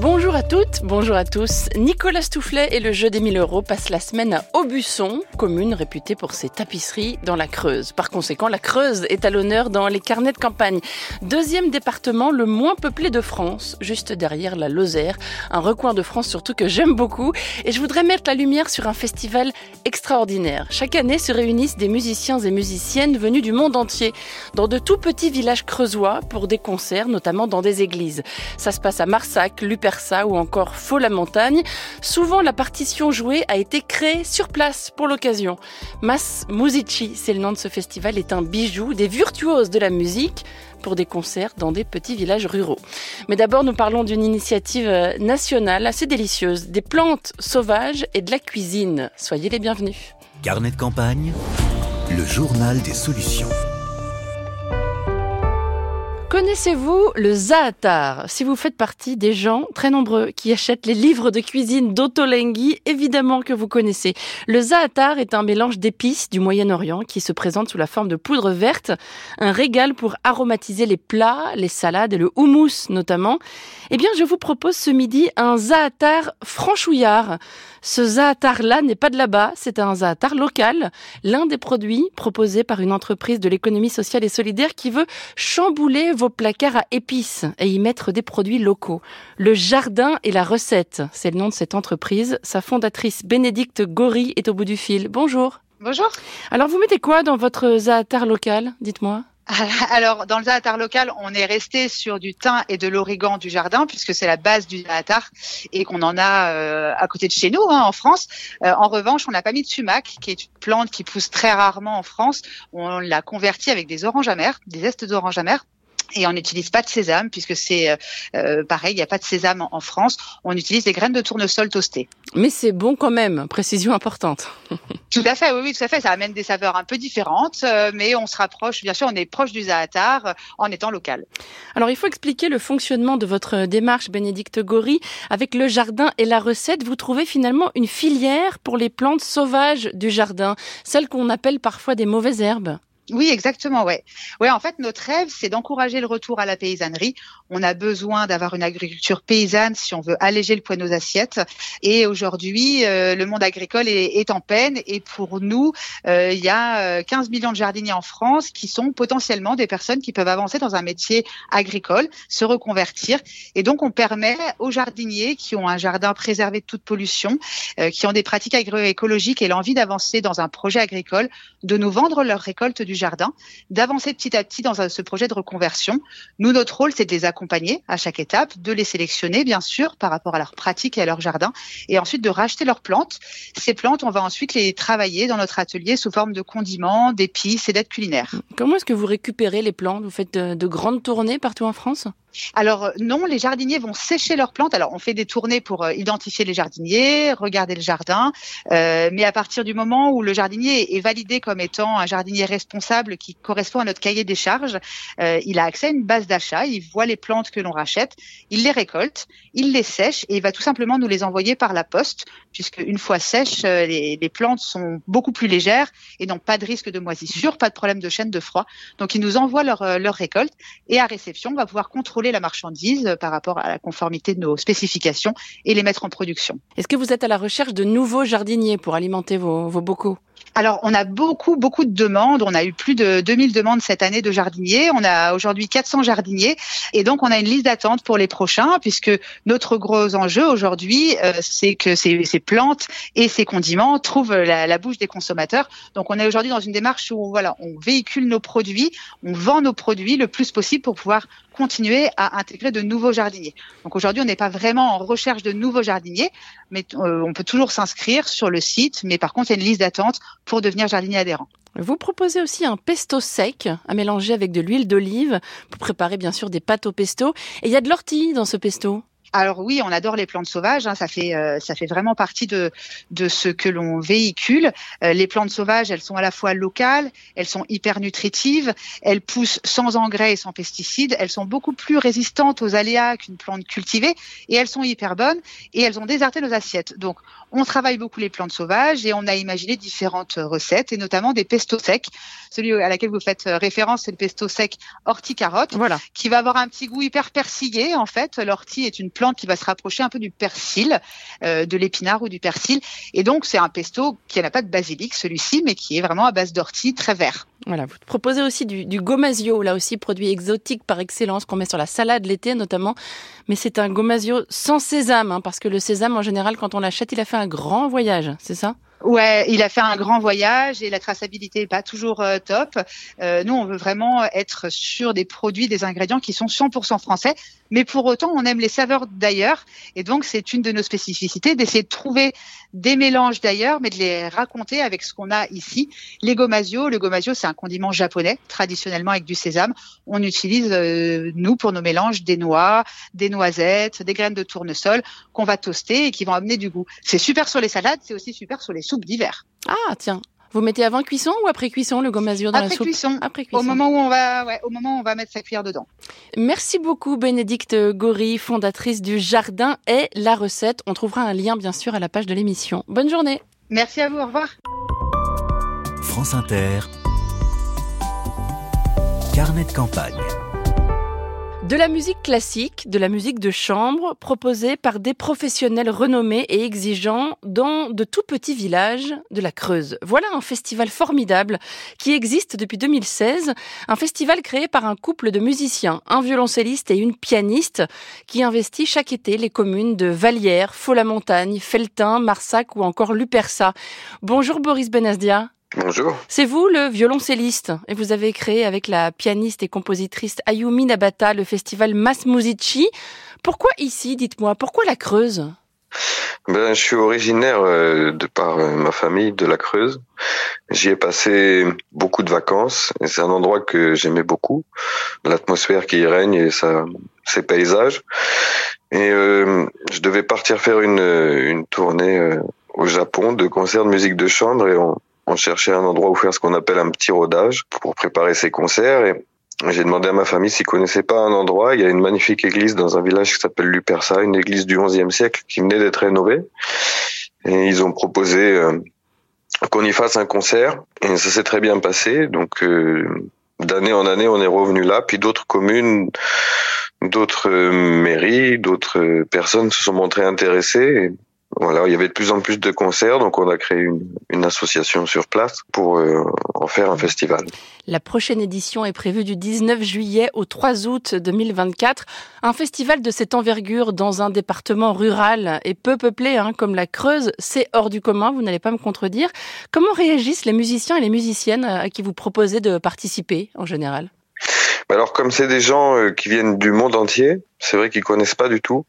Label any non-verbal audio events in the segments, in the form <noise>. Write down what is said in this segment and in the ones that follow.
Bonjour à toutes, bonjour à tous. Nicolas Stoufflet et le jeu des 1000 euros passent la semaine à Aubusson, commune réputée pour ses tapisseries dans la Creuse. Par conséquent, la Creuse est à l'honneur dans les carnets de campagne. Deuxième département le moins peuplé de France, juste derrière la Lozère, un recoin de France surtout que j'aime beaucoup. Et je voudrais mettre la lumière sur un festival extraordinaire. Chaque année se réunissent des musiciens et musiciennes venus du monde entier, dans de tout petits villages creusois, pour des concerts, notamment dans des églises. Ça se passe à Marsac, Luper ou encore Faux la montagne, souvent la partition jouée a été créée sur place pour l'occasion. Mas Musici, c'est le nom de ce festival, est un bijou des virtuoses de la musique pour des concerts dans des petits villages ruraux. Mais d'abord, nous parlons d'une initiative euh, nationale assez délicieuse, des plantes sauvages et de la cuisine. Soyez les bienvenus. Carnet de campagne, le journal des solutions. Connaissez-vous le zaatar? Si vous faites partie des gens très nombreux qui achètent les livres de cuisine d'Otolenghi, évidemment que vous connaissez. Le zaatar est un mélange d'épices du Moyen-Orient qui se présente sous la forme de poudre verte, un régal pour aromatiser les plats, les salades et le houmous notamment. Eh bien, je vous propose ce midi un zaatar franchouillard. Ce zaatar-là n'est pas de là-bas, c'est un zaatar local, l'un des produits proposés par une entreprise de l'économie sociale et solidaire qui veut chambouler vos placards à épices et y mettre des produits locaux. Le jardin et la recette, c'est le nom de cette entreprise. Sa fondatrice Bénédicte Gori est au bout du fil. Bonjour. Bonjour. Alors vous mettez quoi dans votre zaatar local? Dites-moi. <laughs> Alors, dans le zaatar local, on est resté sur du thym et de l'origan du jardin, puisque c'est la base du zaatar et qu'on en a euh, à côté de chez nous, hein, en France. Euh, en revanche, on n'a pas mis de sumac, qui est une plante qui pousse très rarement en France. On l'a converti avec des oranges amères, des zestes d'orange amères et on n'utilise pas de sésame puisque c'est euh, euh, pareil, il n'y a pas de sésame en, France. On utilise des graines de tournesol toastées. Mais c'est bon quand même, précision importante. <laughs> tout à fait, oui, oui, tout à fait. Ça amène des saveurs un peu différentes, euh, mais on se rapproche, bien sûr, on est proche du zaatar en étant local. Alors il faut expliquer le fonctionnement de votre démarche, Bénédicte Gori. Avec le jardin et la recette, vous trouvez finalement une filière pour les plantes sauvages du jardin, celles qu'on appelle parfois des mauvaises herbes. Oui, exactement, ouais. Ouais, en fait, notre rêve, c'est d'encourager le retour à la paysannerie. On a besoin d'avoir une agriculture paysanne si on veut alléger le poids de nos assiettes. Et aujourd'hui, euh, le monde agricole est, en peine. Et pour nous, euh, il y a 15 euh, millions de jardiniers en France qui sont potentiellement des personnes qui peuvent avancer dans un métier agricole, se reconvertir. Et donc, on permet aux jardiniers qui ont un jardin préservé de toute pollution, qui ont des pratiques agroécologiques et l'envie d'avancer dans un projet agricole, de nous vendre leur récolte du jardin, d'avancer petit à petit dans ce projet de reconversion. Nous, notre rôle, c'est de les accompagner à chaque étape, de les sélectionner, bien sûr, par rapport à leurs pratiques et à leur jardin, et ensuite de racheter leurs plantes. Ces plantes, on va ensuite les travailler dans notre atelier sous forme de condiments, d'épices et d'aides culinaires. Comment est-ce que vous récupérez les plantes? Vous faites de, de grandes tournées partout en France? Alors euh, non, les jardiniers vont sécher leurs plantes. Alors on fait des tournées pour euh, identifier les jardiniers, regarder le jardin, euh, mais à partir du moment où le jardinier est validé comme étant un jardinier responsable qui correspond à notre cahier des charges, il a accès à une base d'achat, il voit les plantes que l'on rachète, il les récolte, il les sèche et il va tout simplement nous les envoyer par la poste, puisque une fois sèches, les, plantes sont beaucoup plus légères et n'ont pas de risque de moisissure, pas de problème de chaîne de froid. Donc il nous envoie leur, leur récolte et à réception, on va pouvoir contrôler la marchandise par rapport à la conformité de nos spécifications et les mettre en production. Est-ce que vous êtes à la recherche de nouveaux jardiniers pour alimenter vos, vos bocaux? Alors, on a beaucoup, beaucoup de demandes. On a eu plus de 2000 demandes cette année de jardiniers. On a aujourd'hui 400 jardiniers. Et donc, on a une liste d'attente pour les prochains, puisque notre gros enjeu aujourd'hui, euh, c'est que ces, ces, plantes et ces condiments trouvent la, la, bouche des consommateurs. Donc, on est aujourd'hui dans une démarche où, voilà, on véhicule nos produits, on vend nos produits le plus possible pour pouvoir continuer à intégrer de nouveaux jardiniers. Donc aujourd'hui, on n'est pas vraiment en recherche de nouveaux jardiniers, mais euh, on peut toujours s'inscrire sur le site. Mais par contre, il y a une liste d'attente pour devenir jardinier adhérent. Vous proposez aussi un pesto sec à mélanger avec de l'huile d'olive pour préparer bien sûr des pâtes au pesto. Et il y a de l'ortie dans ce pesto. Alors oui, on adore les plantes sauvages. Hein, ça fait euh, ça fait vraiment partie de de ce que l'on véhicule. Euh, les plantes sauvages, elles sont à la fois locales, elles sont hyper nutritives, elles poussent sans engrais et sans pesticides. Elles sont beaucoup plus résistantes aux aléas qu'une plante cultivée et elles sont hyper bonnes et elles ont déserté nos assiettes. Donc on travaille beaucoup les plantes sauvages et on a imaginé différentes recettes et notamment des pestos secs. Celui à laquelle vous faites référence, c'est le pesto sec ortie carotte, voilà. qui va avoir un petit goût hyper persillé. En fait, l'ortie est une plante qui va se rapprocher un peu du persil, euh, de l'épinard ou du persil. Et donc, c'est un pesto qui n'a pas de basilic, celui-ci, mais qui est vraiment à base d'ortie, très vert. Voilà, vous proposez aussi du, du gomasio, là aussi produit exotique par excellence qu'on met sur la salade l'été notamment, mais c'est un gomasio sans sésame, hein, parce que le sésame en général quand on l'achète il a fait un grand voyage, c'est ça? Ouais, il a fait un grand voyage et la traçabilité n'est pas toujours euh, top. Euh, nous, on veut vraiment être sur des produits, des ingrédients qui sont 100% français, mais pour autant, on aime les saveurs d'ailleurs. Et donc, c'est une de nos spécificités d'essayer de trouver des mélanges d'ailleurs, mais de les raconter avec ce qu'on a ici. Les gomasio, le gomasio, c'est un condiment japonais, traditionnellement avec du sésame. On utilise, euh, nous, pour nos mélanges, des noix, des noisettes, des graines de tournesol qu'on va toaster et qui vont amener du goût. C'est super sur les salades, c'est aussi super sur les soupe d'hiver. Ah, tiens. Vous mettez avant cuisson ou après cuisson le gomasio dans après la soupe cuisson. Après cuisson. Au moment où on va, ouais, au moment où on va mettre sa cuillère dedans. Merci beaucoup Bénédicte Gori, fondatrice du Jardin et la recette. On trouvera un lien bien sûr à la page de l'émission. Bonne journée. Merci à vous. Au revoir. France Inter. Carnet de campagne. De la musique classique, de la musique de chambre, proposée par des professionnels renommés et exigeants dans de tout petits villages de la Creuse. Voilà un festival formidable qui existe depuis 2016, un festival créé par un couple de musiciens, un violoncelliste et une pianiste, qui investit chaque été les communes de Vallières, Faux-la-Montagne, Feltin, Marsac ou encore Lupersa. Bonjour Boris Benazdia. Bonjour. C'est vous le violoncelliste et vous avez créé avec la pianiste et compositrice Ayumi Nabata le festival Mas Musici. Pourquoi ici, dites-moi Pourquoi la Creuse? Ben, je suis originaire euh, de par euh, ma famille de la Creuse. J'y ai passé beaucoup de vacances et c'est un endroit que j'aimais beaucoup, l'atmosphère qui y règne et ça, ses paysages. Et euh, je devais partir faire une, une tournée au Japon de concerts de musique de chambre et on, on cherchait un endroit où faire ce qu'on appelle un petit rodage pour préparer ces concerts. Et j'ai demandé à ma famille s'ils connaissaient pas un endroit. Il y a une magnifique église dans un village qui s'appelle Lupersa, une église du XIe siècle qui venait d'être rénovée. Et ils ont proposé euh, qu'on y fasse un concert. Et ça s'est très bien passé. Donc euh, d'année en année, on est revenu là. Puis d'autres communes, d'autres euh, mairies, d'autres personnes se sont montrées intéressées. Voilà, il y avait de plus en plus de concerts, donc on a créé une, une association sur place pour euh, en faire un festival. La prochaine édition est prévue du 19 juillet au 3 août 2024. Un festival de cette envergure dans un département rural et peu peuplé hein, comme la Creuse, c'est hors du commun, vous n'allez pas me contredire. Comment réagissent les musiciens et les musiciennes à qui vous proposez de participer en général? Alors comme c'est des gens euh, qui viennent du monde entier, c'est vrai qu'ils connaissent pas du tout.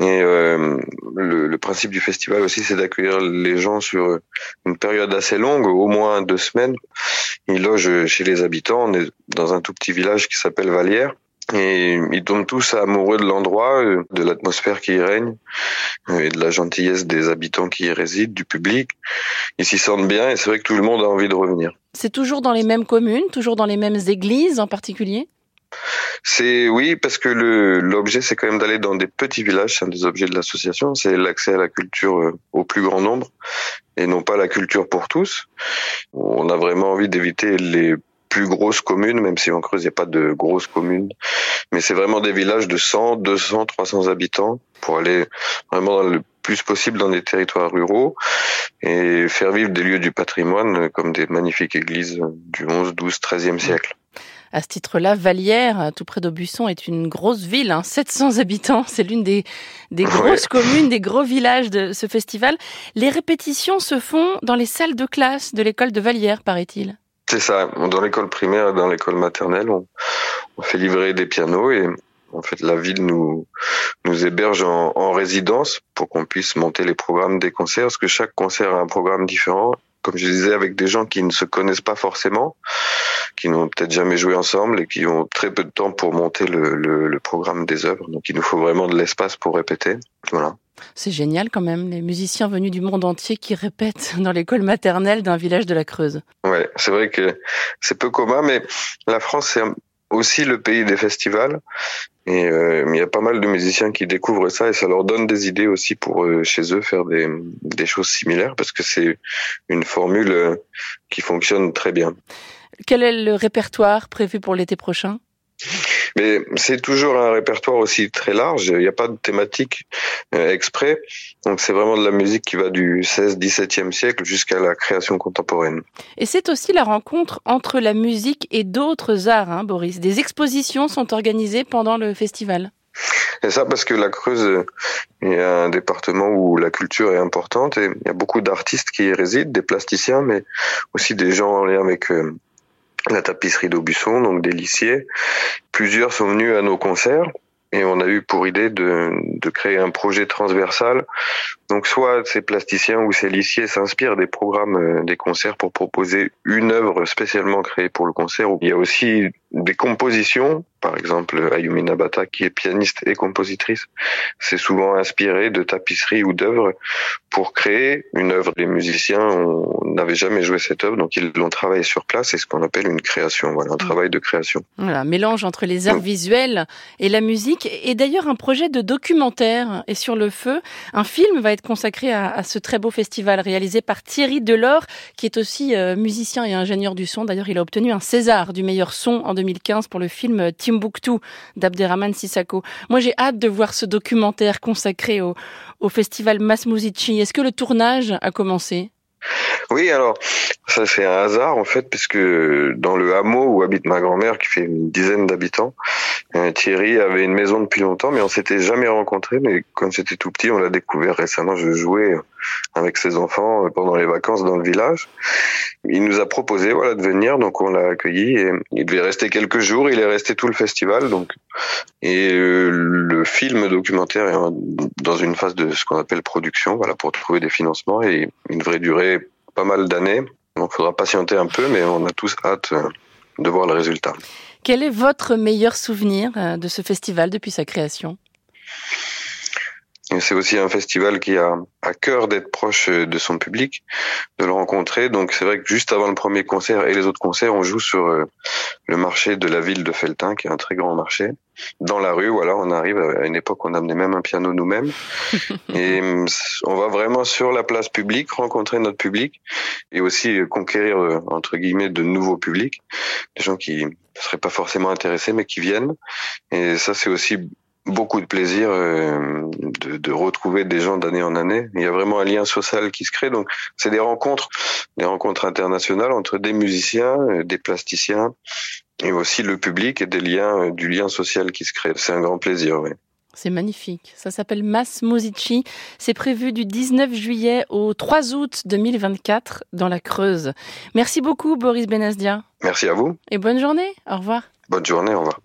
Et euh, le, le, principe du festival aussi, c'est d'accueillir les gens sur une période assez longue, au moins deux semaines. Ils logent chez les habitants. On est dans un tout petit village qui s'appelle Vallière. Et ils tombent tous amoureux de l'endroit, euh, de l'atmosphère qui y règne, et de la gentillesse des habitants qui y résident, du public. Ils s'y sentent bien et c'est vrai que tout le monde a envie de revenir. C'est toujours dans les mêmes communes, toujours dans les mêmes églises en particulier? C'est oui parce que l'objet c'est quand même d'aller dans des petits villages, c'est un des objets de l'association, c'est l'accès à la culture euh, au plus grand nombre et non pas la culture pour tous. On a vraiment envie d'éviter les plus grosses communes, même si en Creuse il n'y a pas de grosses communes, mais c'est vraiment des villages de 100, 200, 300 habitants pour aller vraiment le plus possible dans des territoires ruraux et faire vivre des lieux du patrimoine comme des magnifiques églises du 11, 12, 13e siècle. À ce titre-là, Vallière, tout près d'Aubusson, est une grosse ville, hein, 700 habitants. C'est l'une des, des grosses ouais. communes, des gros villages de ce festival. Les répétitions se font dans les salles de classe de l'école de Vallière, paraît-il. C'est ça. Dans l'école primaire et dans l'école maternelle, on, fait livrer des pianos et en fait la ville nous héberge en résidence pour qu'on puisse monter les programmes des concerts, parce que chaque concert a un programme différent comme je disais, avec des gens qui ne se connaissent pas forcément. Qui n'ont peut-être jamais joué ensemble et qui ont très peu de temps pour monter le, le, le programme des œuvres. Donc il nous faut vraiment de l'espace pour répéter. Voilà. C'est génial quand même, les musiciens venus du monde entier qui répètent <laughs> dans l'école maternelle d'un village de la Creuse. Ouais, c'est vrai que c'est peu commun, mais la France c'est aussi le pays des festivals. Et euh, il y a pas mal de musiciens qui découvrent ça et ça leur donne des idées aussi pour euh, chez eux faire des, des choses similaires parce que c'est une formule euh, qui fonctionne très bien. Quel est le répertoire prévu pour l'été prochain? Mais c'est toujours un répertoire aussi très large. Il n'y a pas de thématique euh, exprès. Donc c'est vraiment de la musique qui va du 16-17e siècle jusqu'à la création contemporaine. Et c'est aussi la rencontre entre la musique et d'autres arts, hein, Boris. Des expositions sont organisées pendant le festival. C'est ça parce que la Creuse est un département où la culture est importante et il y a beaucoup d'artistes qui y résident, des plasticiens, mais aussi des gens en lien avec euh, la tapisserie d'Aubusson, donc des lycées. Plusieurs sont venus à nos concerts et on a eu pour idée de, de créer un projet transversal. Donc soit ces plasticiens ou ces lycées s'inspirent des programmes euh, des concerts pour proposer une œuvre spécialement créée pour le concert. Il y a aussi des compositions, par exemple Ayumi Nabata qui est pianiste et compositrice, s'est souvent inspiré de tapisseries ou d'œuvres pour créer une œuvre. Les musiciens n'avaient jamais joué cette œuvre, donc ils l'ont travaillé sur place. C'est ce qu'on appelle une création, voilà, un mm. travail de création. Voilà, mélange entre les arts visuels et la musique. Et d'ailleurs, un projet de documentaire est sur le feu. Un film va être consacré à, à ce très beau festival réalisé par Thierry Delors, qui est aussi euh, musicien et ingénieur du son. D'ailleurs, il a obtenu un César du meilleur son en 2015 pour le film Timbuktu d'Abderrahman Sissako. Moi, j'ai hâte de voir ce documentaire consacré au, au festival Masmuzici. Est-ce que le tournage a commencé? Oui, alors ça c'est un hasard en fait, puisque dans le hameau où habite ma grand-mère, qui fait une dizaine d'habitants, euh, Thierry avait une maison depuis longtemps, mais on s'était jamais rencontrés. Mais quand j'étais tout petit, on l'a découvert récemment. Je jouais avec ses enfants pendant les vacances dans le village. Il nous a proposé voilà de venir, donc on l'a accueilli et il devait rester quelques jours. Il est resté tout le festival, donc et euh, le film documentaire est dans une phase de ce qu'on appelle production, voilà pour trouver des financements et il devrait durer pas mal d'années. Donc faudra patienter un peu, mais on a tous hâte euh, de voir le résultat. Quel est votre meilleur souvenir euh, de ce festival depuis sa création? C'est aussi un festival qui a à cœur d'être proche de son public, de le rencontrer. Donc c'est vrai que juste avant le premier concert et les autres concerts, on joue sur euh, le marché de la ville de Feltin, qui est un très grand marché. Dans la rue, voilà, on arrive à une époque où on amenait même un piano nous-mêmes. <laughs> et on va vraiment sur la place publique, rencontrer notre public et aussi conquérir, euh, entre guillemets, de nouveaux publics. Des gens qui ne seraient pas forcément intéressés, mais qui viennent. Et ça, c'est aussi beaucoup de plaisir euh, de, de, retrouver des gens d'année en année. Il y a vraiment un lien social qui se crée. Donc, c'est des rencontres, des rencontres internationales entre des musiciens, euh, des plasticiens, et aussi le public et des liens, euh, du lien social qui se crée. C'est un grand plaisir, oui. C'est magnifique. Ça s'appelle Mas Musici. C'est prévu du 19 juillet au 3 août 2024 dans la Creuse. Merci beaucoup, Boris Benazdia. Merci à vous. Et bonne journée. Au revoir. Bonne journée. Au revoir.